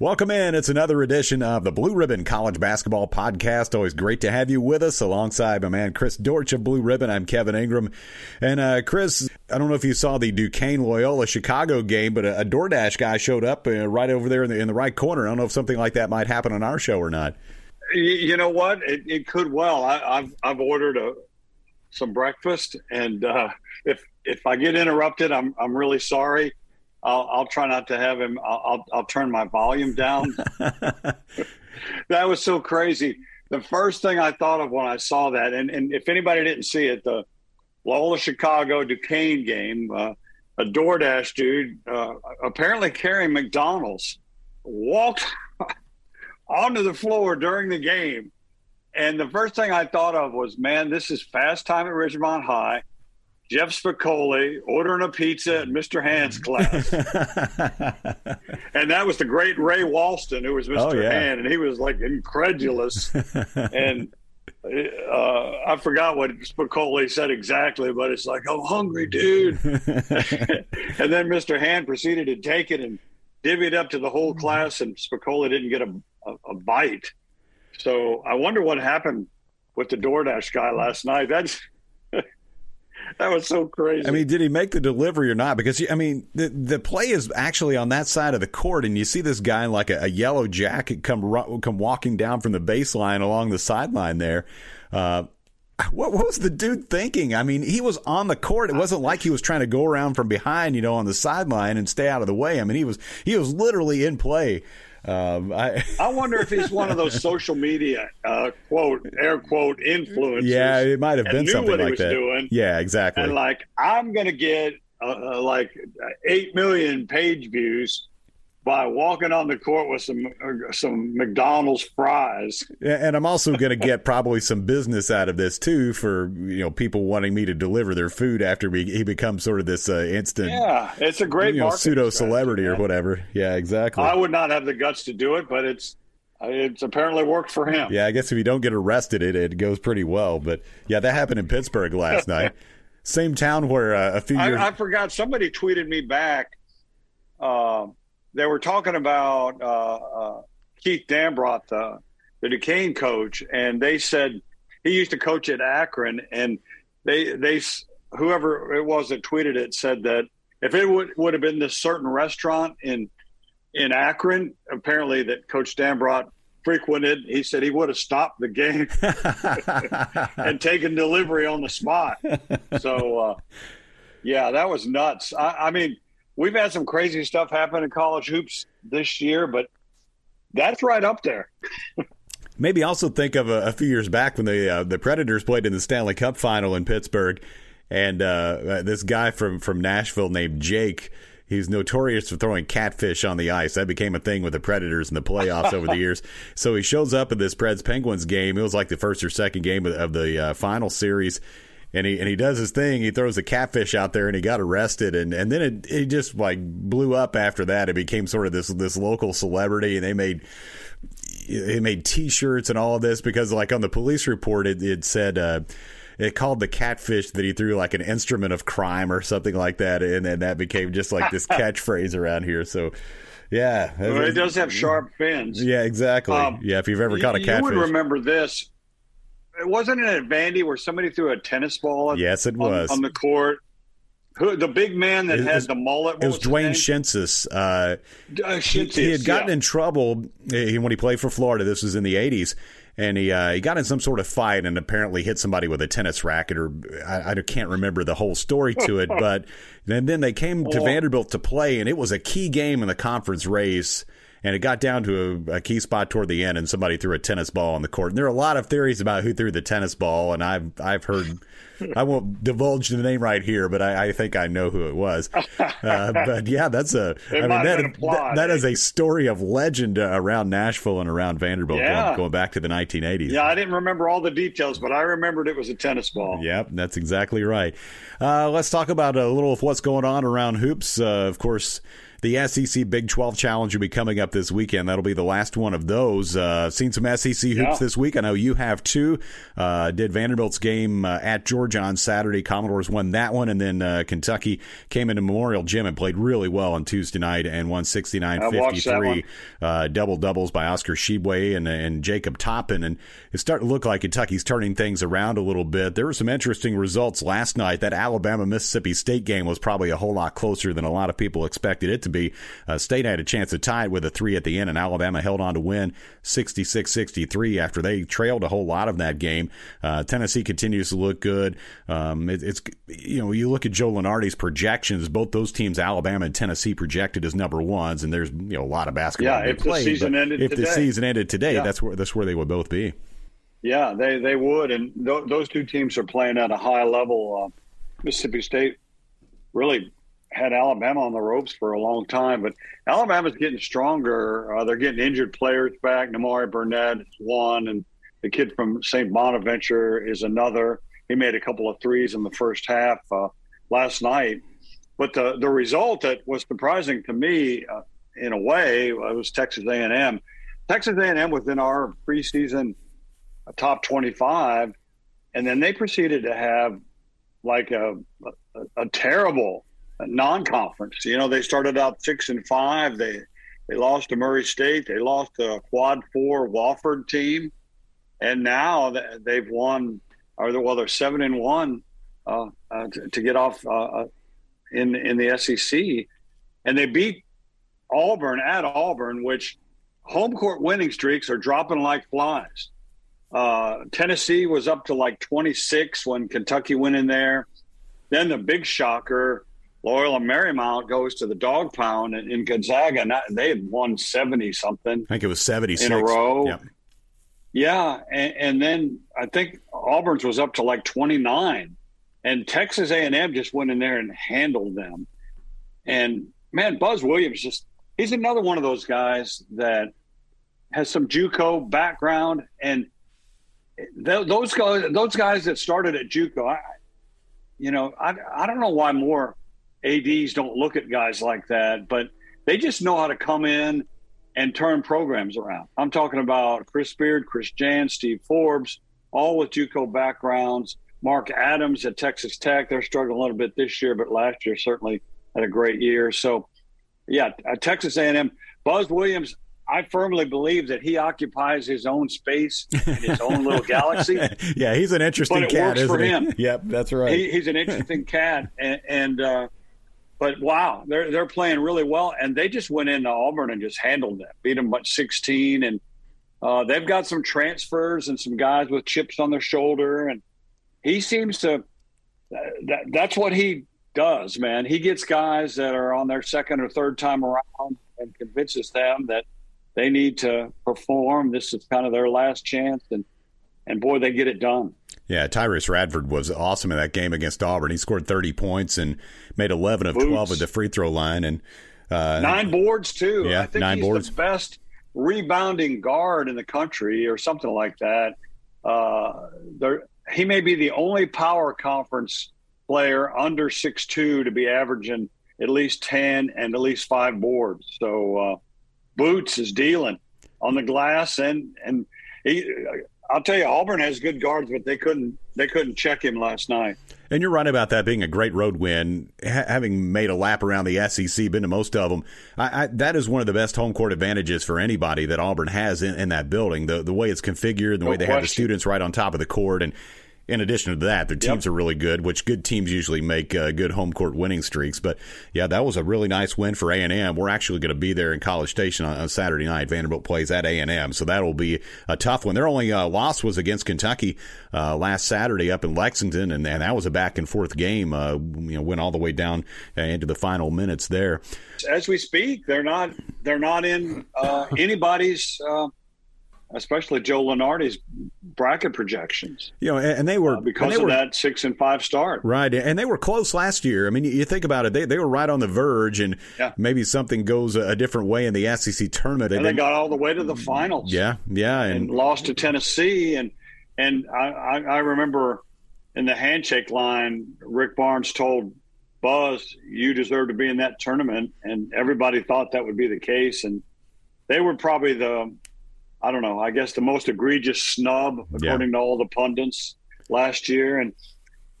Welcome in. It's another edition of the Blue Ribbon College Basketball Podcast. Always great to have you with us alongside my man Chris Dortch of Blue Ribbon. I'm Kevin Ingram. And uh, Chris, I don't know if you saw the Duquesne Loyola Chicago game, but a, a DoorDash guy showed up uh, right over there in the, in the right corner. I don't know if something like that might happen on our show or not. You know what? It, it could well. I, have I've ordered a some breakfast, and uh, if if I get interrupted, I'm I'm really sorry. I'll, I'll try not to have him. I'll, I'll, I'll turn my volume down. that was so crazy. The first thing I thought of when I saw that, and, and if anybody didn't see it, the Loyola Chicago Duquesne game, uh, a DoorDash dude, uh, apparently carrying McDonald's, walked onto the floor during the game. And the first thing I thought of was, man, this is fast time at Ridgemont High. Jeff Spicoli ordering a pizza at Mr. Hand's class. and that was the great Ray Walston, who was Mr. Oh, yeah. Hand, and he was like incredulous. and uh, I forgot what Spicoli said exactly, but it's like, I'm hungry, dude. and then Mr. Hand proceeded to take it and divvy it up to the whole class, and Spicoli didn't get a, a, a bite. So I wonder what happened with the DoorDash guy last night. That's that was so crazy. I mean, did he make the delivery or not? Because I mean, the the play is actually on that side of the court, and you see this guy in like a, a yellow jacket come come walking down from the baseline along the sideline there. Uh, what, what, was the dude thinking? I mean, he was on the court. It wasn't like he was trying to go around from behind, you know, on the sideline and stay out of the way. I mean, he was he was literally in play um, I, I wonder if he's one of those social media uh, quote air quote influencers. Yeah, it might have been something like that. Doing, yeah, exactly. And like, I'm going to get uh, uh, like eight million page views by walking on the court with some uh, some McDonald's fries. And I'm also going to get probably some business out of this too for you know people wanting me to deliver their food after we, he becomes sort of this uh, instant. Yeah, it's a great you know, pseudo celebrity or whatever. Yeah, exactly. I would not have the guts to do it, but it's it's apparently worked for him. Yeah, I guess if you don't get arrested, it it goes pretty well. But yeah, that happened in Pittsburgh last night. Same town where uh, a few years. I, I, forgot somebody tweeted me back. Uh, they were talking about uh, uh, Keith Dambrot, the, the Duquesne coach, and they said he used to coach at Akron, and they they whoever it was that tweeted it said that if it would would have been this certain restaurant in in Akron, apparently that Coach Dambrot frequented, he said he would have stopped the game and taken delivery on the spot. So, uh, yeah, that was nuts. I, I mean we've had some crazy stuff happen in college hoops this year, but that's right up there. Maybe also think of a, a, few years back when the uh, the Predators played in the Stanley Cup final in Pittsburgh, and uh, this guy from from Nashville named Jake. He's notorious for throwing catfish on the ice. That became a thing with the Predators in the playoffs over the years. So he shows up at this Preds Penguins game. It was like the first or second game of, of the uh, final series and he and he does his thing. He throws a catfish out there, and he got arrested. And, and then it, it just like blew up after that. It became sort of this this local celebrity, and they made they made T-shirts and all of this because like on the police report, it, it said. Uh, it called the catfish that he threw like an instrument of crime or something like that, and then that became just like this catchphrase around here. So, yeah, well, it does have sharp fins. Yeah, exactly. Um, yeah, if you've ever caught a catfish, you would remember this wasn't it at Vandy where somebody threw a tennis ball? At, yes, it was on, on the court. Who, the big man that it, had the mullet. It was Dwayne Schintzius. Uh, uh, he, he, had gotten yeah. in trouble eh, when he played for Florida. This was in the '80s, and he uh, he got in some sort of fight and apparently hit somebody with a tennis racket, or I, I can't remember the whole story to it. but and then they came to. Vanderbilt to play, and it was a key game in the conference race and it got down to a, a, key spot toward the end, and somebody threw a tennis ball on the court. And there are a lot of theories about who threw the tennis ball, and I've I've heard. I won't divulge the name right here, but I, I think I know who it was. Uh, but yeah, that's a. I mean that, that, that is a story of legend uh, around Nashville and around Vanderbilt yeah. going, going, back to the 1980s. Yeah, I didn't remember all the details, but I remembered it was a tennis ball. Yep, that's exactly right. Uh, let's talk about a little of what's going on around hoops. Uh, of course the SEC Big 12 Challenge will be coming up this weekend. That'll be the last one of those. Uh, seen some SEC hoops yeah. this week. I know you have too. Uh, did Vanderbilt's game uh, at Georgia on Saturday. Commodores won that one, and then uh, Kentucky came into Memorial Gym and played really well on Tuesday night and won 69-53. Uh, double doubles by Oscar Tshiebwe and, and Jacob Toppin, and it's starting to look like Kentucky's turning things around a little bit. There were some interesting results last night. That Alabama Mississippi State game was probably a whole lot closer than a lot of people expected it to be. Uh, State had a chance to tie it with a three at the end, and Alabama held on to win 66 63 after they trailed a whole lot of that game. Uh, Tennessee continues to look good. Um, it, it's, you know, you look at Joe Lunardi's projections, both those teams, Alabama and Tennessee, projected as number ones, and there's, you know, a lot of basketball. Yeah, if played, the season ended if today. the season ended today, yeah. that's where that's where they would both be. Yeah, they, they would. And th- those two teams are playing at a high level. Uh, Mississippi State really had Alabama on the ropes for a long time, but Alabama's getting stronger. Uh, they're getting injured players back. Nimari Burnett is one, and the kid from St. Bonaventure is another. He made a couple of threes in the first half uh, last night. But the, the result that was surprising to me, uh, in a way, uh, was Texas A&M. Texas A&M was in our preseason top 25, and then they proceeded to have like a, a, a terrible non-conference. You know, they started out six and five. They they lost to Murray State. They lost to a quad four Wofford team, and now they've won. Or well, they're seven and one uh, uh, to, to, get off uh, uh in in the SEC, and they beat Auburn at Auburn, which home court winning streaks are dropping like flies. Uh, Tennessee was up to like 26 when Kentucky went in there. Then the big shocker, Loyola Marymount goes to the dog pound in, in Gonzaga. And they had won 70 something. I think it was 76 in a row. Yeah. Yeah, and, and, then I think Auburn's was up to like 29, and Texas A&M just went in there and handled them. And man, Buzz Williams just—he's another one of those guys that has some JUCO background, and those guys, those guys that started at JUCO, I, you know, I, I don't know why more ads don't look at guys like that, but they just know how to come in and turn programs around. I'm talking about Chris Beard, Chris Jans, Steve Forbes, all with JUCO backgrounds. Mark Adams at Texas Tech, they're struggling a little bit this year, but last year certainly had a great year. So, yeah, Texas A&M. Buzz Williams, I firmly believe that he occupies his own space in his own little galaxy. yeah, he's an interesting but it cat, works for he? him. yep, that's right. He, he's an interesting cat, and, and uh, but wow, they're they're playing really well, and they just went into Auburn and just handled them, beat them by sixteen, and uh, they've got some transfers and some guys with chips on their shoulder, and he seems to. That, that's what he does, man. He gets guys that are on their second or third time around and convinces them that they need to perform. This is kind of their last chance, and and boy, they get it done. Yeah, Tyrece Radford was awesome in that game against Auburn. He scored 30 points and made 11 of Boots. 12 at the free throw line, and uh, nine boards too. Yeah, I think nine he's boards. the best rebounding guard in the country, or something like that. Uh, there, he may be the only power conference player under six two to be averaging at least 10 and at least five boards. So uh, Boots is dealing on the glass, and and he, I'll tell you, Auburn has good guards, but they couldn't they couldn't check him last night. And you're right about that being a great road win. Ha- having made a lap around the SEC, been to most of them, I, I, that is one of the best home court advantages for anybody that Auburn has in, in that building. The the way it's configured, the no way they question. have the students right on top of the court, and in addition to that, their teams yep. are really good, which good teams usually make uh, good home court winning streaks. But yeah, that was a really nice win for A and M. We're actually going to be there in College Station on, on, Saturday night. Vanderbilt plays at A and M, so that'll be a tough one. Their only uh, loss was against Kentucky uh, last Saturday up in Lexington, and, and that was a back and forth game. Uh, you know, went all the way down uh, into the final minutes there. As we speak, they're not they're not in uh, anybody's especially Joe Lunardi's bracket projections. You know, and they were uh, because they of were, that six and five start, right? And they were close last year. I mean, you think about it; they they were right on the verge, and yeah. maybe something goes a, different way in the SEC tournament. And, and they got all the way to the finals. Yeah, yeah, and, and lost to Tennessee. And and I, I, I remember in the handshake line, Rick Barnes told Buzz, you deserve to be in that tournament, and everybody thought that would be the case, and they were probably the, I don't know, I guess the most egregious snub according yeah. to all the pundits last year, and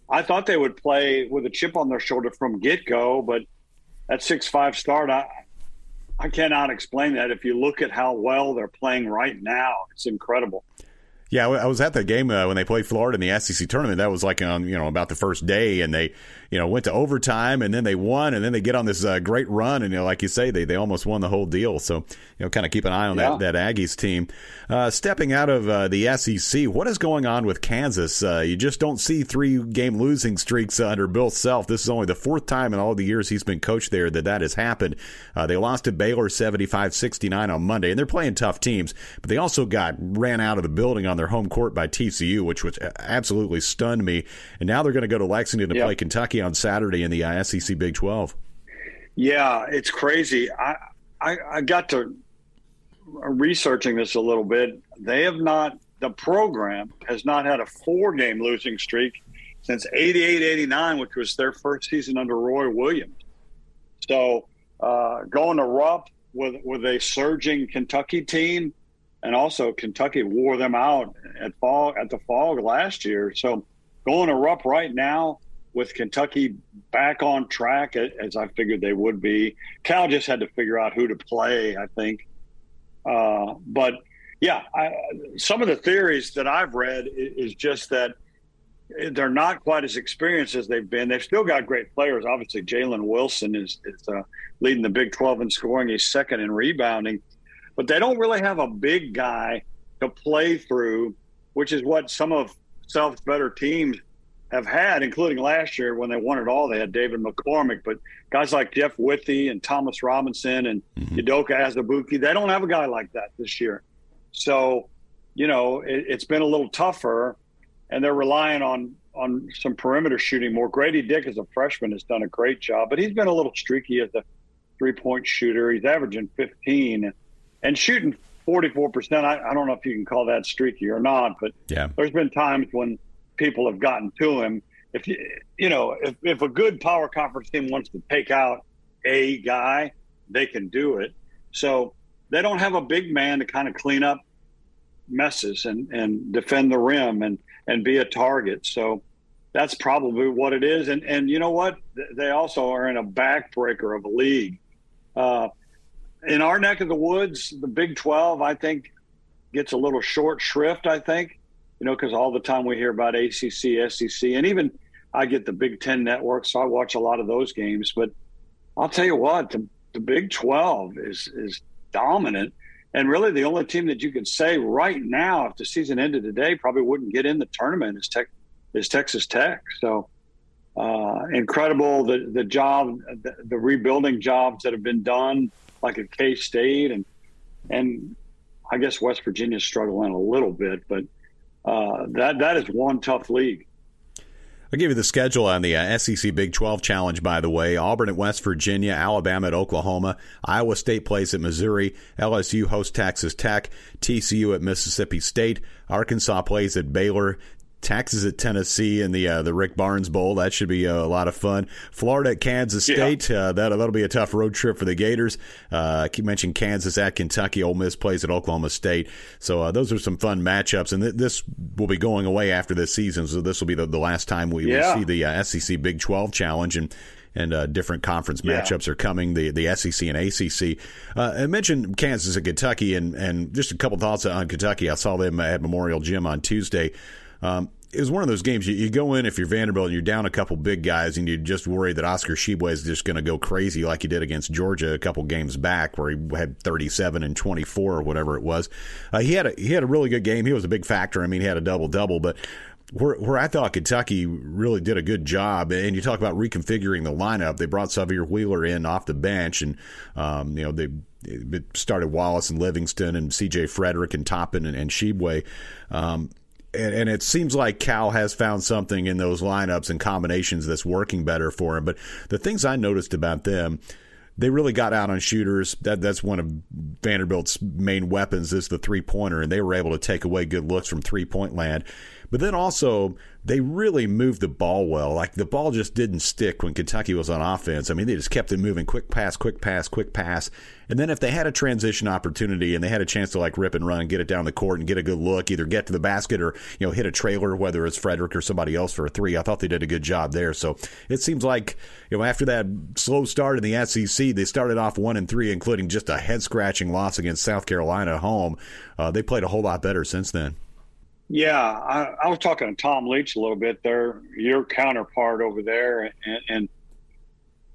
I thought they would play with a chip on their shoulder from get go, but that six five start, I I cannot explain that. If you look at how well they're playing right now, it's incredible. Yeah, I was at the game uh, when they played Florida in the SEC tournament. That was like on you know about the first day, and they you know went to overtime, and then they won, and then they get on this uh, great run, and you know like you say, they they almost won the whole deal. So you know, kind of keep an eye on yeah. that that Aggies team. Uh, stepping out of uh, the SEC, what is going on with Kansas? Uh, you just don't see three game losing streaks under Bill Self. This is only the fourth time in all the years he's been coached there that that has happened. Uh, they lost to Baylor 75-69 on Monday, and they're playing tough teams, but they also got ran out of the building on their home court by TCU, which was absolutely stunned me. And now they're going to go to Lexington to yep. play Kentucky on Saturday in the uh, SEC Big 12. Yeah, it's crazy. I, I, I got to researching this a little bit. They have not, the program has not had a four game losing streak since 88 89, which was their first season under Roy Williams. So uh, going to Rupp with, with a surging Kentucky team and also Kentucky wore them out at fall at the Phog last year. So going to Rupp right now with Kentucky back on track as I figured they would be. Cal just had to figure out who to play, I think. Uh, but yeah, I, some of the theories that I've read is just that they're not quite as experienced as they've been. They've still got great players. Obviously, Jalen Wilson is, is uh, leading the Big 12 in scoring. He's second in rebounding but they don't really have a big guy to play through, which is what some of Self's better teams have had, including last year when they won it all. They had David McCormack, but guys like Jeff Withey and Thomas Robinson and mm-hmm. Udoka Azubuike, they don't have a guy like that this year. So, you know, it, it's been a little tougher, and they're relying on on some perimeter shooting more. Grady Dick, as a freshman, has done a great job, but he's been a little streaky as a three point shooter. He's averaging 15 and shooting 44%, I, I, don't know if you can call that streaky or not, but yeah. there's been times when people have gotten to him. If you, you know, if, if a good power conference team wants to take out a guy, they can do it. So they don't have a big man to kind of clean up messes and, and defend the rim and, and be a target. So that's probably what it is. And, and you know what? They also are in a backbreaker of a league. Uh, in our neck of the woods, the Big 12, I think, gets a little short shrift, I think, you know, because all the time we hear about ACC, SEC, and even I get the Big 10 network, so I watch a lot of those games. But I'll tell you what, the, the Big 12 is, is dominant. And really, the only team that you could say right now, if the season ended today, probably wouldn't get in the tournament is, tech, is Texas Tech. So, uh, incredible the the job, the, the rebuilding jobs that have been done like a K State and and I guess West Virginia's struggling a little bit, but uh, that that is one tough league. I'll give you the schedule on the uh, SEC Big 12 Challenge, by the way. Auburn at West Virginia, Alabama at Oklahoma, Iowa State plays at Missouri, LSU hosts Texas Tech, TCU at Mississippi State, Arkansas plays at Baylor, Texas at Tennessee and the uh, the Rick Barnes Bowl. That should be uh, a lot of fun. Florida at Kansas State. Yeah. Uh, that that'll be a tough road trip for the Gators. Uh, you mentioned Kansas at Kentucky. Ole Miss plays at Oklahoma State. So uh, those are some fun matchups, and th- this will be going away after this season. So this will be the, the last time we yeah. see the uh, SEC Big Twelve Challenge and and uh, different conference matchups yeah. are coming. The the SEC and ACC. Uh, I mentioned Kansas and Kentucky, and and just a couple thoughts on Kentucky. I saw them at Memorial Gym on Tuesday. Um, it was one of those games you, you, go in if you're Vanderbilt and you're down a couple big guys and you just worry that Oscar Tshiebwe is just going to go crazy like he did against Georgia a couple games back where he had 37 and 24 or whatever it was. Uh, he had a he had a really good game. He was a big factor. I mean, he had a double double, but where, where I thought Kentucky really did a good job, and you talk about reconfiguring the lineup. They brought Sahvion Wheeler in off the bench, and um, you know they started Wallace and Livingston and C.J. Frederick and Toppin and, and Tshiebwe. Um, and, and, it seems like Cal has found something in those lineups and combinations that's working better for him. But the things I noticed about them, they really got out on shooters. That that's one of Vanderbilt's main weapons is the three pointer, and they were able to take away good looks from three point land. But then also they really moved the ball well. Like the ball just didn't stick when Kentucky was on offense. I mean, they just kept it moving, quick pass, quick pass, quick pass. And then if they had a transition opportunity and they had a chance to like rip and run, get it down the court and get a good look, either get to the basket or you know hit a trailer, whether it's Frederick or somebody else for a three. I thought they did a good job there. So it seems like you know after that slow start in the SEC, they started off one and three, including just a head scratching loss against South Carolina at home. Uh, they played a whole lot better since then. Yeah, I, I, was talking to Tom Leach a little bit. There, your counterpart over there, and, and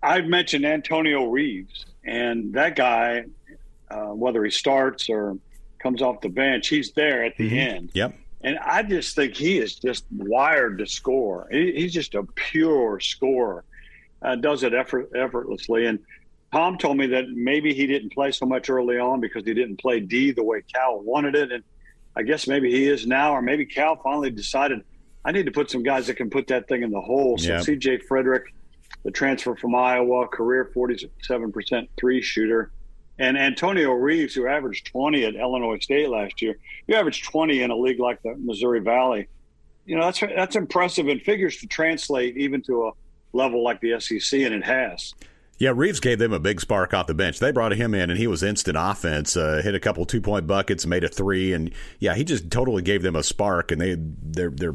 I mentioned Antonio Reeves, and that guy, uh, whether he starts or comes off the bench, he's there at the mm-hmm. end. Yep. And I just think he is just wired to score. He, he's just a pure scorer. Uh, does it effort, effortlessly. And Tom told me that maybe he didn't play so much early on because he didn't play D the way Cal wanted it. And I guess maybe he is now, or maybe Cal finally decided I need to put some guys that can put that thing in the hole. So yep. CJ Frederick, the transfer from Iowa, career 47% three shooter. And Antonio Reeves, who averaged 20 at Illinois State last year, you averaged 20 in a league like the Missouri Valley. You know, that's that's impressive and figures to translate even to a level like the SEC, and it has. Yeah, Reeves gave them a big spark off the bench. They brought him in, and he was instant offense. Uh, hit a couple two point buckets, made a three, and yeah, he just totally gave them a spark. And they their their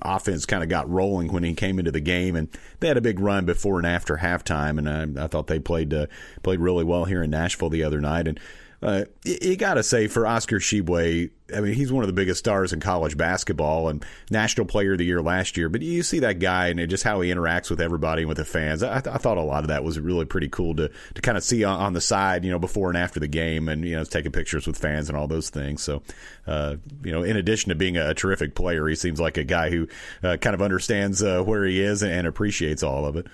offense kind of got rolling when he came into the game, and they had a big run before and after halftime. And I, I thought they played uh, played really well here in Nashville the other night. And uh, you got to say for Oscar Tshiebwe, I mean, he's one of the biggest stars in college basketball and National Player of the Year last year. But you see that guy and just how he interacts with everybody and with the fans. I, I thought a lot of that was really pretty cool to to kind of see on, on, the side, you know, before and after the game, and you know, taking pictures with fans and all those things. So, uh, you know, in addition to being a, terrific player, he seems like a guy who uh, kind of understands uh, where he is and appreciates all of it.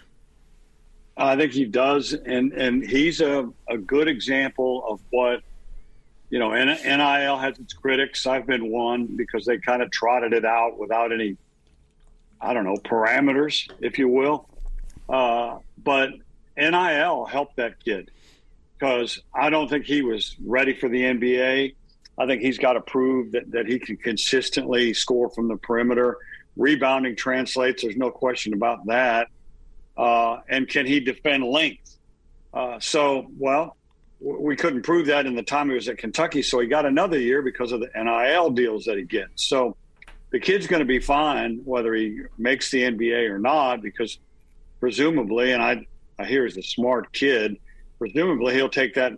I think he does, and and he's a, a good example of what you know. NIL has its critics. I've been one because they kind of trotted it out without any, I don't know, parameters, if you will. Uh, but NIL helped that kid because I don't think he was ready for the NBA. I think he's got to prove that, that he can consistently score from the perimeter. Rebounding translates. There's no question about that uh, and can he defend length? Uh, so, well, we couldn't prove that in the time he was at Kentucky, so he got another year because of the NIL deals that he gets. So, the kid's going to be fine whether he makes the NBA or not, because presumably, and I, I hear he's a smart kid, presumably he'll take that.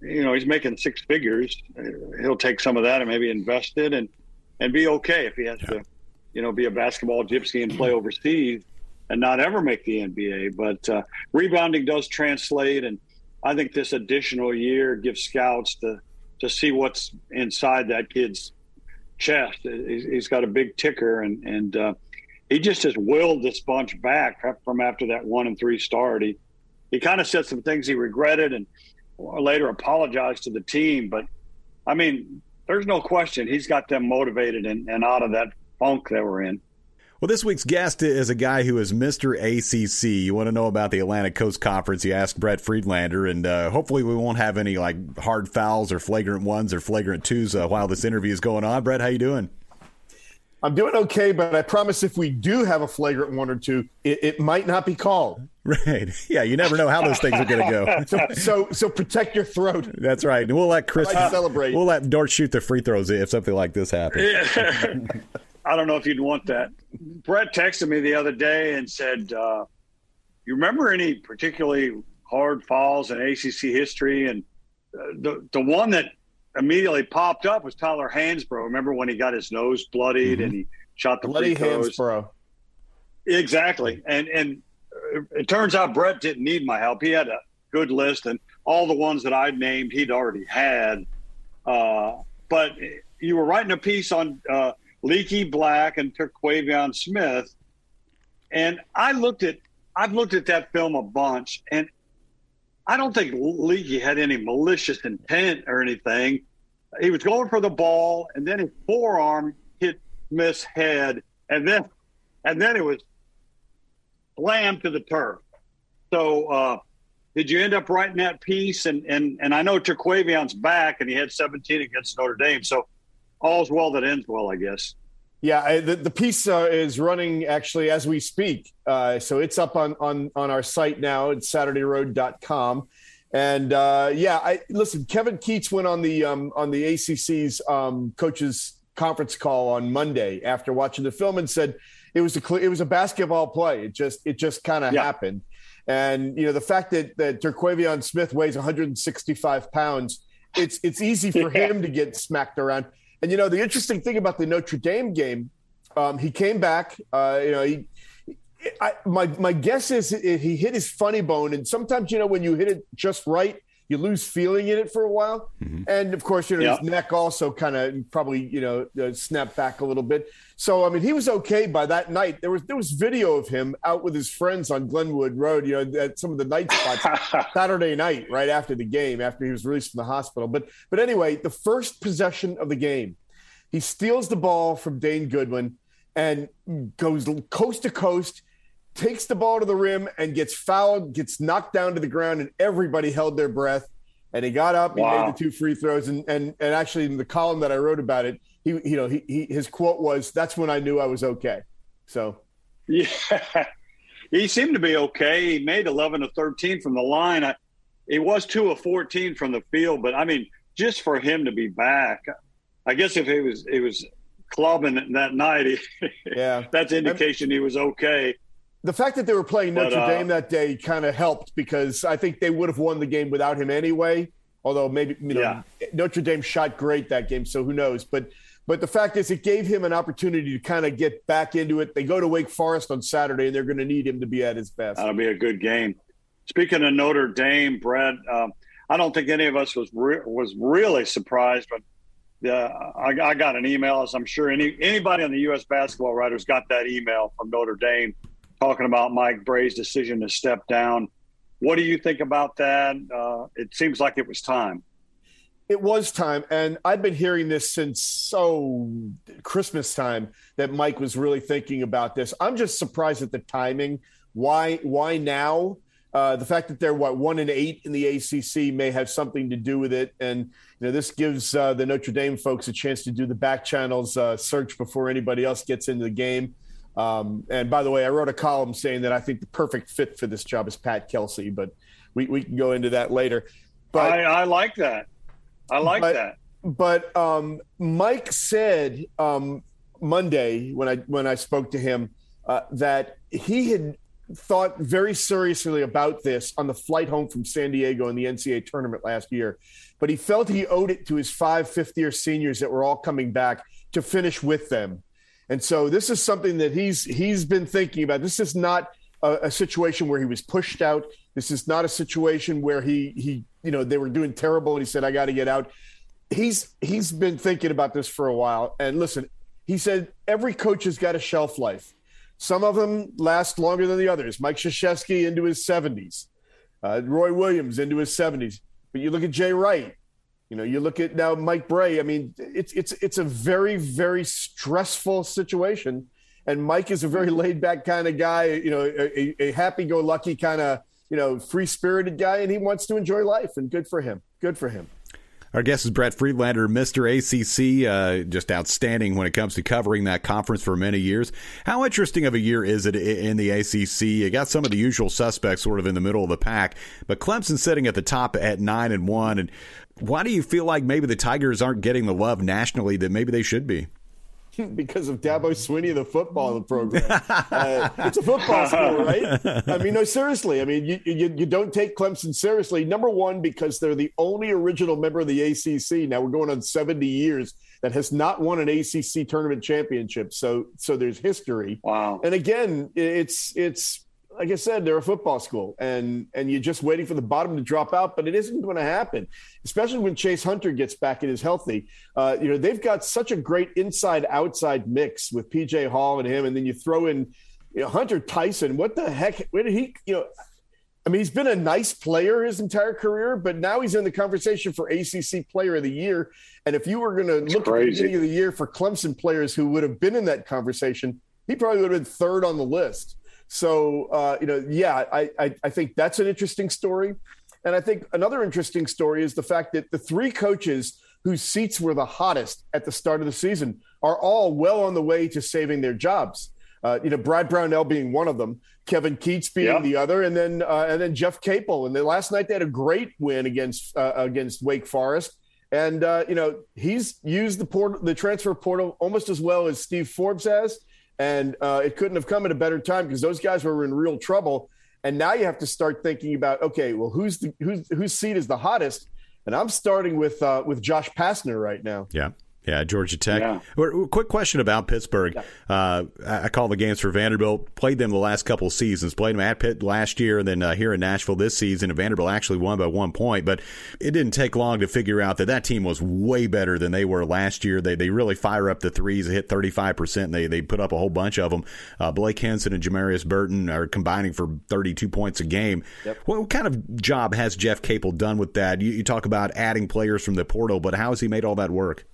You know, he's making six figures. He'll take some of that and maybe invest it and and be okay if he has yeah. to, you know, be a basketball gypsy and play overseas and not ever make the NBA. But uh, rebounding does translate, and I think this additional year gives scouts to to see what's inside that kid's chest. He's got a big ticker, and and uh, he just has willed this bunch back from after that one and three start. He he kind of said some things he regretted, and later apologized to the team. But I mean, there's no question he's got them motivated and, and out of that funk they were in. Well, this week's guest is a guy who is Mr. ACC. You want to know about the Atlantic Coast Conference? You ask Brett Friedlander, and uh, hopefully we won't have any like hard fouls or flagrant ones or flagrant twos uh, while this interview is going on. Brett, how you doing? I'm doing okay, but I promise if we do have a flagrant one or two, it, it might not be called. Right. Yeah, you never know how those things are going to go. so, so, so protect your throat. That's right. And We'll let Chris like celebrate. We'll let Dortch shoot the free throws if something like this happens. Yeah. I don't know if you'd want that. Brett texted me the other day and said, uh, "You remember any particularly hard falls in ACC history?" And uh, the the one that immediately popped up was Tyler Hansbrough. Remember when he got his nose bloodied mm-hmm. and he shot the bloody Hansbrough? Exactly. And and it turns out Brett didn't need my help. He had a good list, and all the ones that I named he'd already had. Uh, but you were writing a piece on uh, Leaky Black and Terquavion Smith. And I looked at I've looked at that film a bunch, and I don't think Leaky had any malicious intent or anything. He was going for the ball, and then his forearm hit Smith's head, and then and then it was slammed to the turf. So uh, did you end up writing that piece? And and and I know Terquavion's back, and he had 17 against Notre Dame. So all's well that ends well, I guess. Yeah, I, the, the piece uh, is running actually as we speak. Uh, so it's up on, on, on our site now at SaturdayRoad.com. And uh, yeah, I listen. Kevin Keatts went on the um, on the ACC's um, coaches conference call on Monday after watching the film and said it was a it was a basketball play. It just it just kind of yeah. happened. And you know the fact that that Terquavion Smith weighs 165 pounds, it's it's easy for yeah. him to get smacked around. And you know the interesting thing about the Notre Dame game, um, he came back. Uh, you know he I, my my guess is he hit his funny bone, and sometimes you know when you hit it just right, you lose feeling in it for a while. Mm-hmm. And of course, you know yeah. his neck also kind of probably you know uh, snapped back a little bit. So I mean, he was okay by that night. There was there was video of him out with his friends on Glenwood Road. You know, at some of the night spots Saturday night, right after the game, after he was released from the hospital. But but anyway, the first possession of the game, he steals the ball from Dane Goodwin and goes coast to coast takes the ball to the rim and gets fouled, gets knocked down to the ground, and everybody held their breath. And he got up, he wow. made the two free throws, and and and actually in the column that I wrote about it, he you know he, he his quote was, "That's when I knew I was okay." So, yeah, he seemed to be okay. He made eleven to thirteen from the line. I, he was two of fourteen from the field, but I mean, just for him to be back, I guess if he was he was clubbing that night, he, yeah, that's indication he was okay the fact that they were playing Notre uh, Dame that day kind of helped because I think they would have won the game without him anyway. Although maybe you know yeah. Notre Dame shot great that game, so who knows? But but the fact is, it gave him an opportunity to kind of get back into it. They go to Wake Forest on Saturday, and they're going to need him to be at his best. That'll be a good game. Speaking of Notre Dame, Brad, um, I don't think any of us was re- was really surprised, but uh, I, I, got an email, as I'm sure any anybody on the U.S. basketball writers got that email from Notre Dame talking about Mike Brey's decision to step down. What do you think about that? Uh, it seems like it was time. It was time, and I've been hearing this since so Christmas time that Mike was really thinking about this. I'm just surprised at the timing. Why? Why now? Uh, the fact that they're what one and eight in the ACC may have something to do with it, and you know this gives uh, the Notre Dame folks a chance to do the back channels uh, search before anybody else gets into the game. Um, and by the way, I wrote a column saying that I think the perfect fit for this job is Pat Kelsey, but we, we can go into that later. But I, I like that. I like but, that. But um, Mike said um, Monday when I when I spoke to him uh, that he had thought very seriously about this on the flight home from San Diego in the NCAA tournament last year, but he felt he owed it to his five fifth year seniors that were all coming back to finish with them and so this is something that he's he's been thinking about. This is not a, a, situation where he was pushed out. This is not a situation where he he you know they were doing terrible and he said I got to get out. He's he's been thinking about this for a while. And listen, he said every coach has got a shelf life. Some of them last longer than the others. Mike Krzyzewski into his 70s, uh, Roy Williams into his 70s. But you look at Jay Wright, you know, you look at now Mike Brey. I mean, it's it's it's a very very stressful situation, and Mike is a very laid back kind of guy. You know, a, a happy go lucky kind of you know free spirited guy, and he wants to enjoy life, and good for him. Good for him. Our guest is Brett Friedlander, Mr. ACC, uh, just outstanding when it comes to covering that conference for many years. How interesting of a year is it in the ACC? You got some of the usual suspects sort of in the middle of the pack, but Clemson sitting at the top at nine and one. And why do you feel like maybe the Tigers aren't getting the love nationally that maybe they should be? because of Dabo Swinney, the football program. Uh, it's a football school, right? I mean, no, seriously. I mean, you, you, you don't take Clemson seriously. Number one, because they're the only original member of the ACC. Now we're going on 70 years that has not won an ACC tournament championship. So, so there's history. Wow. And again, it's it's like I said, they're a football school, and and you're just waiting for the bottom to drop out, but it isn't going to happen, especially when Chase Hunter gets back and is healthy. Uh, you know, they've got such a great inside-outside mix with PJ Hall and him, and then you throw in you know, Hunter Tyson. What the heck? Where did he? You know, I mean, he's been a nice player his entire career, but now he's in the conversation for ACC Player of the Year. And if you were going to look crazy. at the beginning of the year for Clemson players who would have been in that conversation, he probably would have been third on the list. So, uh, you know, yeah, I, I, I think that's an interesting story. And I think another interesting story is the fact that the three coaches whose seats were the hottest at the start of the season are all well on the way to saving their jobs. Uh, you know, Brad Brownell being one of them, Kevin Keatts being yep. the other, and then uh, and then Jeff Capel. And then last night they had a great win against uh, against Wake Forest. And uh, you know he's used the port, the transfer portal almost as well as Steve Forbes has, and uh, it couldn't have come at a better time because those guys were in real trouble. And now you have to start thinking about okay, well, who's the who's whose seat is the hottest? And I'm starting with uh, with Josh Pastner right now. Yeah. Yeah, Georgia Tech. Yeah. Quick question about Pittsburgh. Yeah. Uh, I call the games for Vanderbilt. Played them the last couple of seasons. Played them at Pitt last year, and then uh, here in Nashville this season. And Vanderbilt actually won by one point, but it didn't take long to figure out that that team was way better than they were last year. They they really fire up the threes. They hit thirty five percent. They they put up a whole bunch of them. Uh, Blake Hinson and Jamarius Burton are combining for thirty two points a game. Yep. What, what, kind of job has Jeff Capel done with that? You, you talk about adding players from the portal, but how has he made all that work?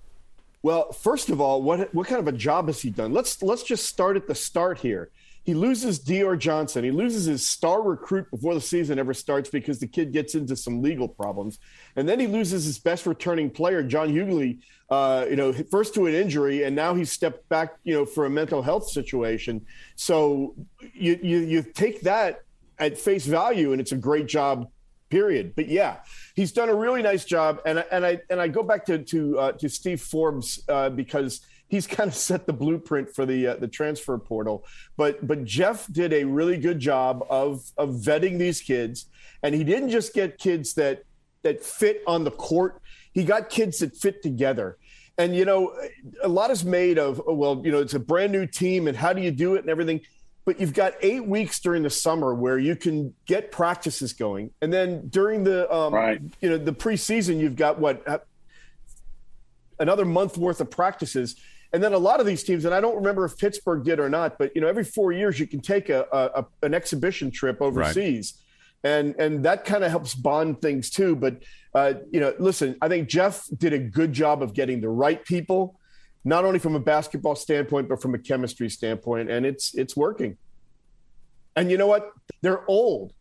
Well, first of all, what what kind of a job has he done? Let's let's just start at the start here. He loses Dior Johnson. He loses his star recruit before the season ever starts because the kid gets into some legal problems, and then he loses his best returning player, John Hugley. Uh, you know, first to an injury, and now he's stepped back. You know, for a mental health situation. So you you, you take that at face value, and it's a great job period. But yeah, he's done a really nice job, and and I and I go back to to uh, to Steve Forbes uh, because he's kind of set the blueprint for the uh, the transfer portal. But but Jeff did a really good job of of vetting these kids, and he didn't just get kids that that fit on the court. He got kids that fit together. And you know, a lot is made of well, you know, it's a brand new team, and how do you do it and everything but you've got eight weeks during the summer where you can get practices going, and then during the um, right. you know the preseason, you've got what uh, another month worth of practices, and then a lot of these teams, and I don't remember if Pittsburgh did or not, but you know every four years you can take a, a an exhibition trip overseas. Right. And, and that kind of helps bond things too. But uh, you know, listen, I think Jeff did a good job of getting the right people not only from a basketball standpoint but from a chemistry standpoint and it's it's working. And you know what? They're old.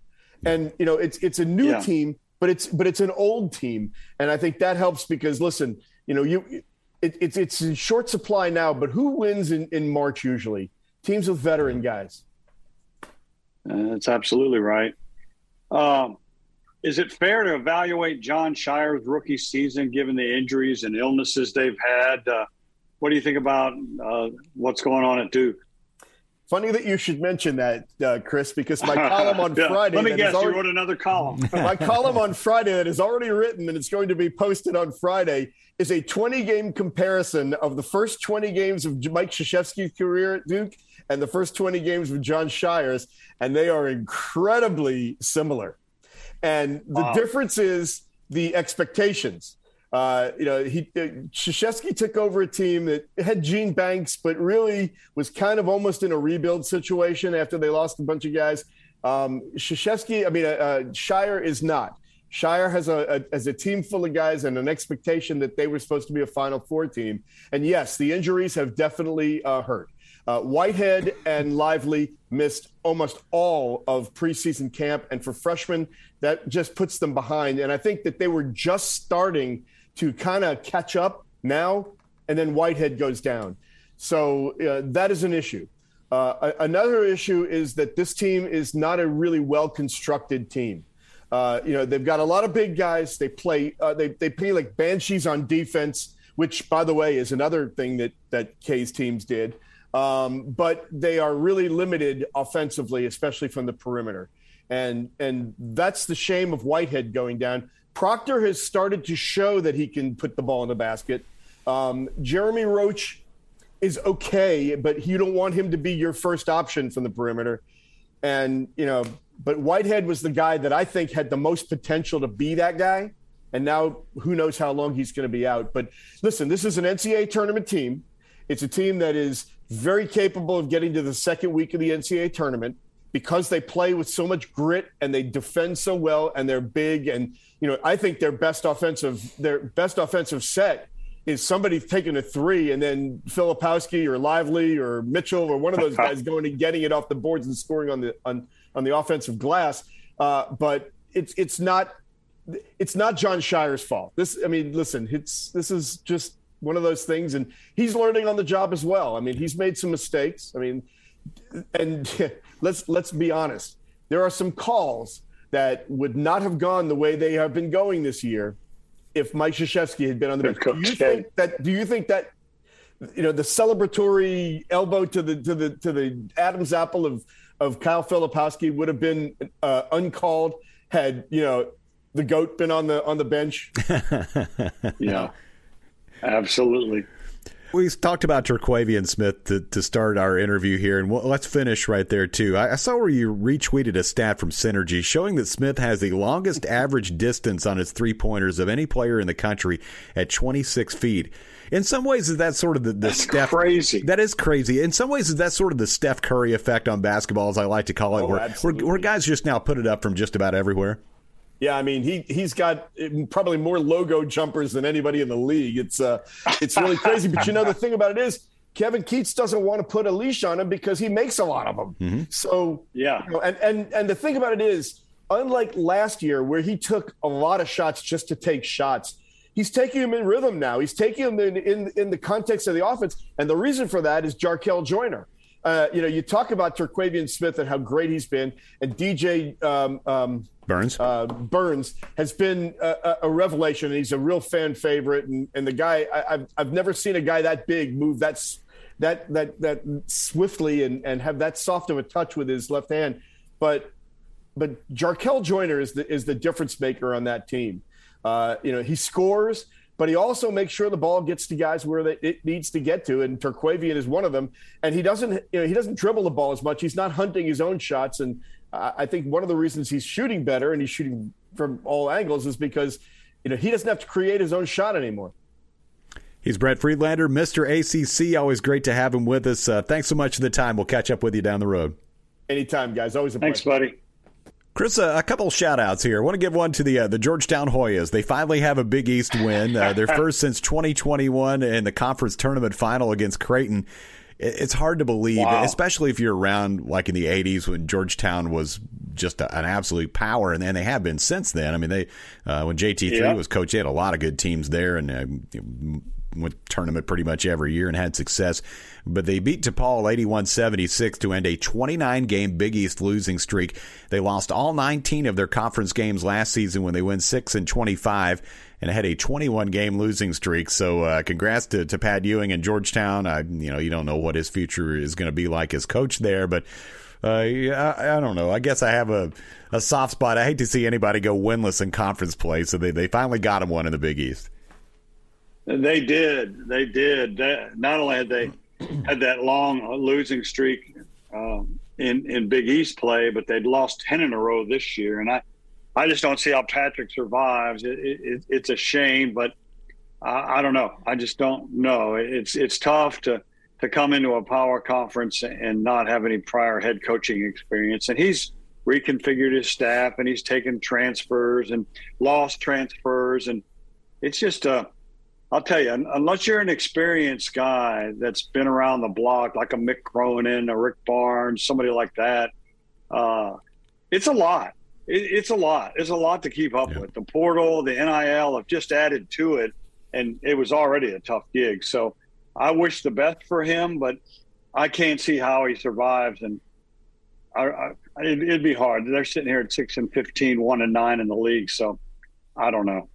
And you know it's it's a new yeah. team but it's but it's an old team. And i think that helps because listen you know you it, it's it's in short supply now but who wins in in march usually? Teams with veteran guys. Uh, that's absolutely right. Um, is it fair to evaluate Jon Scheyer's rookie season given the injuries and illnesses they've had? Uh, what do you think about uh, what's going on at Duke? Funny that you should mention that, uh, Chris, because my column on yeah. Friday. Let me guess, already, you wrote another column. my column on Friday that is already written and it's going to be posted on Friday is a 20 game comparison of the first 20 games of Mike Krzyzewski's career at Duke and the first 20 games of Jon Scheyer's, and they are incredibly similar. And the wow. difference is the expectations. Uh, you know, he uh, Krzyzewski took over a team that had Gene Banks, but really was kind of almost in a rebuild situation after they lost a bunch of guys. Um, Krzyzewski, I mean, uh, uh, Scheyer is not. Scheyer has a, a, has a team full of guys and an expectation that they were supposed to be a Final Four team. And yes, the injuries have definitely uh, hurt. Uh, Whitehead and Lively missed almost all of preseason camp, and for freshmen, that just puts them behind. And I think that they were just starting to kind of catch up now, and then Whitehead goes down. So uh, that is an issue. Uh, another issue is that this team is not a really well constructed team. Uh, you know, they've got a lot of big guys. They play, uh, they, they play like banshees on defense, which, by the way, is another thing that, that K's teams did. Um, but they are really limited offensively, especially from the perimeter. And, and that's the shame of Whitehead going down. Proctor has started to show that he can put the ball in the basket. Um, Jeremy Roach is okay, but you don't want him to be your first option from the perimeter. And, you know, but Whitehead was the guy that I think had the most potential to be that guy. And now who knows how long he's going to be out. But listen, this is an NCAA tournament team. It's a team that is very capable of getting to the second week of the NCAA tournament because they play with so much grit and they defend so well and they're big and you know I think their best offensive their best offensive set is somebody taking a three and then Filipowski or Lively or Mitchell or one of those guys going and getting it off the boards and scoring on the on on the offensive glass. Uh, but it's it's not it's not Jon Scheyer's fault. This, I mean, listen, it's this is just one of those things, and he's learning on the job as well. I mean, he's made some mistakes. I mean, and let's let's be honest. There are some calls that would not have gone the way they have been going this year if Mike Krzyzewski had been on the bench. Do you think that? Do you think that? You know, the celebratory elbow to the to the to the Adam's apple of of Kyle Filipowski would have been uh, uncalled had you know the goat been on the on the bench. yeah, absolutely. We talked about Terquavion Smith to, to start our interview here, and we'll, let's finish right there, too. I, I, saw where you retweeted a stat from Synergy showing that Smith has the longest average distance on his three pointers of any player in the country at 26 feet. In some ways, is that sort of the, the That's Steph crazy? That is crazy. In some ways, is that sort of the Steph Curry effect on basketball, as I like to call it, oh, where, where, where guys just now put it up from just about everywhere. Yeah, I mean he he's got probably more logo jumpers than anybody in the league. It's uh it's really crazy. But you know the thing about it is Kevin Keatts doesn't want to put a leash on him because he makes a lot of them. Mm-hmm. So yeah, you know, and and and the thing about it is, unlike last year where he took a lot of shots just to take shots, he's taking them in rhythm now. He's taking them in in, in the context of the offense, and the reason for that is Jarkel Joiner. Uh, you know, you talk about Terquavion Smith and how great he's been, and DJ um, um, Burns uh, Burns has been a, a, revelation. And he's a real fan favorite, and, and the guy I, have I've never seen a guy that big move that that that that swiftly and, and have that soft of a touch with his left hand. But but Jarkel Joiner is the is the difference maker on that team. Uh, you know, he scores but he also makes sure the ball gets to guys where they, it needs to get to, and Terquavion is one of them. And he doesn't, you know, he doesn't dribble the ball as much. He's not hunting his own shots, and I think one of the reasons he's shooting better and he's shooting from all angles is because, you know, he doesn't have to create his own shot anymore. He's Brett Friedlander, Mr. ACC. Always great to have him with us. Uh, thanks so much for the time. We'll catch up with you down the road. Anytime, guys. Always a Thanks, buddy. Chris, uh, a couple shout outs here. I want to give one to the uh, the Georgetown Hoyas. They finally have a Big East win. Uh, their first since 2021 in the conference tournament final against Creighton. It's hard to believe, wow. especially if you're around like in the 80s when Georgetown was just a, an absolute power, and, and they have been since then. I mean, they uh, when JT3 yeah. was coach, they had a lot of good teams there, and went tournament pretty much every year and had success. But they beat DePaul 81 76 to end a 29 game Big East losing streak. They lost all 19 of their conference games last season when they went 6 and 25 and had a 21 game losing streak. So, uh, congrats to, to Pat Ewing and Georgetown. I, you know, you don't know what his future is going to be like as coach there, but uh, yeah, I, I, don't know. I guess I have a, a soft spot. I hate to see anybody go winless in conference play, so they, they finally got him one in the Big East. They did. They did. not only had they had that long losing streak um, in in Big East play, but they'd lost ten in a row this year, and I I just don't see how Patrick survives. It, it, it's a shame, but I, I, don't know. I just don't know. It's it's tough to to come into a power conference and not have any prior head coaching experience, and he's reconfigured his staff and he's taken transfers and lost transfers and it's just a I'll tell you, unless you're an experienced guy that's been around the block, like a Mick Cronin, a Rick Barnes, somebody like that, uh, it's a lot. It, it's a lot. It's a lot to keep up yeah. with. The portal, the NIL have just added to it, and it was already a tough gig. So I wish the best for him, but I can't see how he survives. And I, I, it, it'd be hard. They're sitting here at six and 15, one and nine in the league. So I don't know.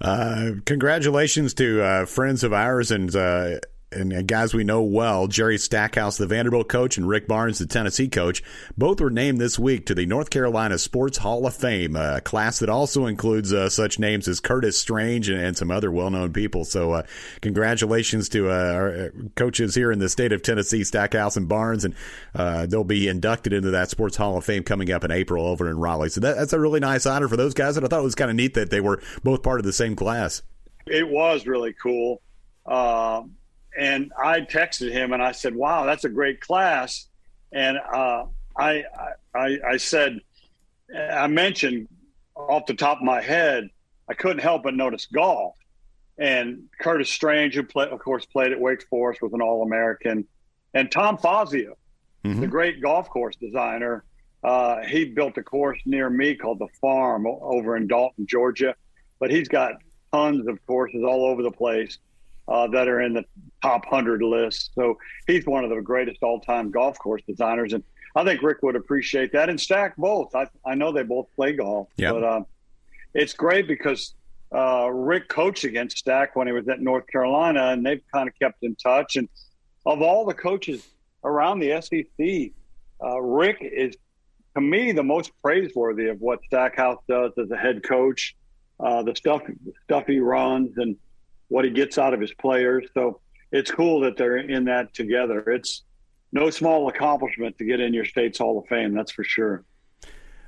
Uh, congratulations to uh, friends of ours and uh, and guys we know well, Jerry Stackhouse, the Vanderbilt coach, and Rick Barnes, the Tennessee coach, both were named this week to the North Carolina Sports Hall of Fame, a class that also includes uh, such names as Curtis Strange and, and some other well-known people. So, uh, congratulations to uh, our uh, coaches here in the state of Tennessee, Stackhouse and Barnes, and uh, they'll be inducted into that Sports Hall of Fame coming up in April over in Raleigh. So that, that's a really nice honor for those guys, and I thought it was kind of neat that they were both part of the same class. It was really cool. Um, and I texted him and I said, "Wow, that's a great class." And uh, I, I, I said, I mentioned off the top of my head, I couldn't help but notice golf. And Curtis Strange, who play, of course played at Wake Forest, was an All American, and Tom Fazio, mm-hmm. the great golf course designer, Uh, he built a course near me called the Farm over in Dalton, Georgia. But he's got tons of courses all over the place uh, that are in the top hundred list. So he's one of the greatest all-time golf course designers, and I think Rick would appreciate that. And Stack both. I I know they both play golf, yep. but uh, it's great because uh, Rick coached against Stack when he was at North Carolina, and they've kind of kept in touch. And of all the coaches around the SEC, uh, Rick is to me the most praiseworthy of what Stackhouse does as a head coach. Uh, the stuff stuff he runs and what he gets out of his players. So it's cool that they're in that together. It's no small accomplishment to get in your state's Hall of Fame. That's for sure.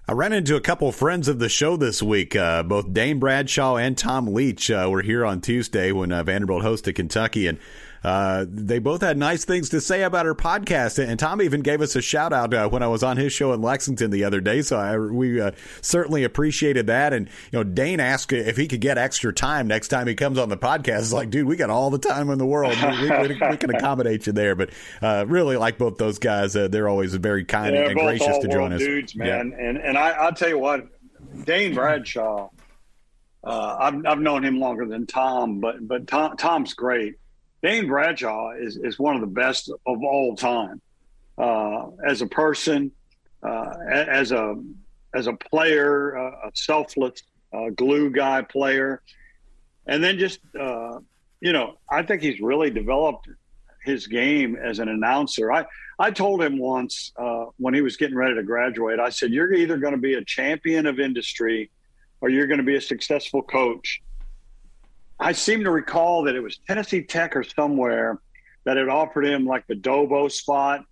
I ran into a couple friends of the show this week. Uh, both Dane Bradshaw and Tom Leach uh, were here on Tuesday when uh, Vanderbilt hosted Kentucky, and uh, they both had nice things to say about our podcast, and Tom even gave us a shout out uh, when I was on his show in Lexington the other day. So I, we uh, certainly appreciated that. And you know, Dane asked if he could get extra time next time he comes on the podcast. It's like, dude, we got all the time in the world. We, we, we can accommodate you there. But uh, really like both those guys. Uh, they're always very kind yeah, and gracious to join us. Dudes, man, yeah. and and I, I'll tell you what, Dane Bradshaw. Uh, I've, I've known him longer than Tom, but but Tom, Tom's great. Dane Bradshaw is, is one of the best of all time uh, as a person, uh, as a as a player, a selfless uh, glue guy player, and then just uh, you know, I think he's really developed his game as an announcer. I I told him once uh, when he was getting ready to graduate, I said, "You're either going to be a champion of industry, or you're going to be a successful coach." I seem to recall that it was Tennessee Tech or somewhere that had offered him like the Dobo spot,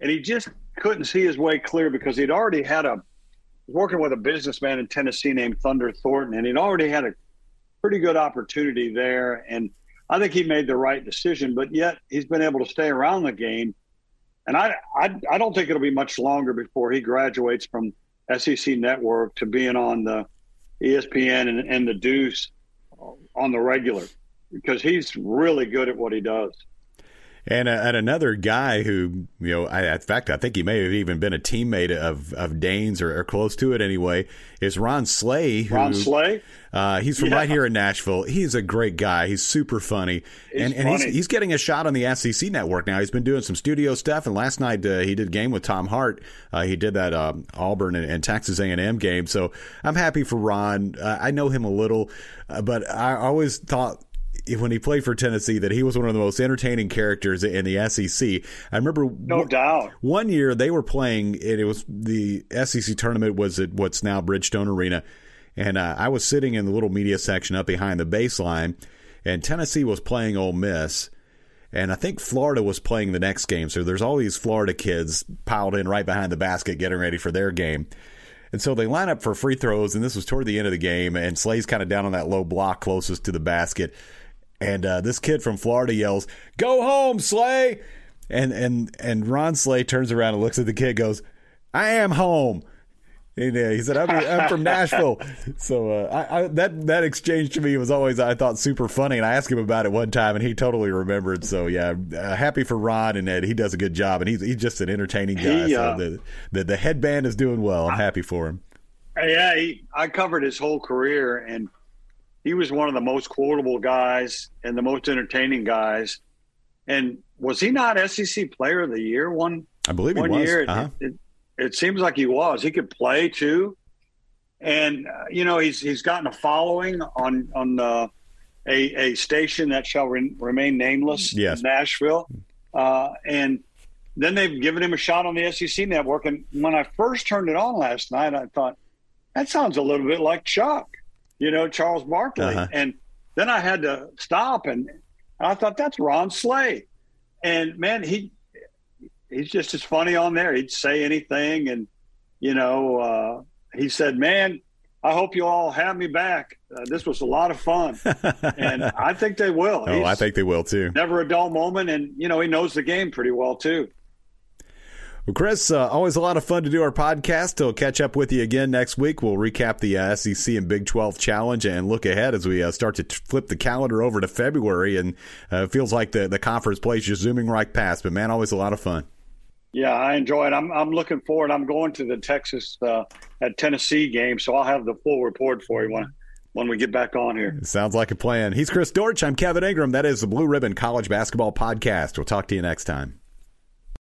and he just couldn't see his way clear because he'd already had a working with a businessman in Tennessee named Thunder Thornton, and he'd already had a pretty good opportunity there. And I think he made the right decision, but yet he's been able to stay around the game. And I, I, I don't think it'll be much longer before he graduates from SEC Network to being on the ESPN and, and the Deuce on the regular because he's really good at what he does. And, uh, and another guy who, you know, I, in fact, I think he may have even been a teammate of, of Dane's or, or close to it anyway, is Ron Slay. Who, Ron Slay? Uh, he's from yeah. right here in Nashville. He's a great guy. He's super funny. He's and, and funny. He's, he's, getting a shot on the SEC network now. He's been doing some studio stuff. And last night uh, he did a game with Tom Hart. Uh, he did that um, Auburn and, and, Texas A&M game. So I'm happy for Ron. Uh, I know him a little, uh, but I always thought when he played for Tennessee that he was one of the most entertaining characters in the SEC. I remember no one, doubt one year they were playing and it was the SEC tournament was at what's now Bridgestone Arena, and uh, I was sitting in the little media section up behind the baseline, and Tennessee was playing Ole Miss. And I think Florida was playing the next game. So there's all these Florida kids piled in right behind the basket getting ready for their game. And so they line up for free throws, and this was toward the end of the game, and Slay's kind of down on that low block closest to the basket. And uh, this kid from Florida yells, "Go home, Slay!" And and and Ron Slay turns around and looks at the kid, goes, "I am home." And, uh, he said, I'm, I'm, from Nashville." So uh, I, I, that that exchange to me was always I thought super funny, and I asked him about it one time, and he totally remembered. So yeah, uh, happy for Ron and Ed. He does a good job, and he's he's just an entertaining guy. He, so uh, the, the the headband is doing well. I'm happy for him. Yeah, he, I covered his whole career, and he was one of the most quotable guys and the most entertaining guys. And was he not SEC Player of the Year one? I believe one he was. year. Uh-huh. It, it, it, seems like he was. He could play too, and uh, you know he's he's gotten a following on on uh, a a station that shall re- remain nameless. Yes, Nashville, uh, and then they've given him a shot on the SEC network. And when I first turned it on last night, I thought that sounds a little bit like Chuck you know, Charles Barkley. Uh-huh. And then I had to stop and I thought that's Ron Slay. And man, he he's just as funny on there. He'd say anything and you know, uh, he said, "Man, I hope you all have me back. Uh, this was a lot of fun." and I think they will. Oh, he's I think they will too. Never a dull moment and you know, he knows the game pretty well too. Well, Chris, uh, always a lot of fun to do our podcast. We'll catch up with you again next week. We'll recap the uh, SEC and Big 12 challenge and look ahead as we uh, start to t- flip the calendar over to February. And uh, it feels like the, the conference play is just zooming right past. But, man, always a lot of fun. Yeah, I enjoy it. I'm I'm looking forward. I'm going to the Texas uh, at Tennessee game, so I'll have the full report for you when when we get back on here. Sounds like a plan. He's Chris Dortch. I'm Kevin Ingram. That is the Blue Ribbon College Basketball Podcast. We'll talk to you next time.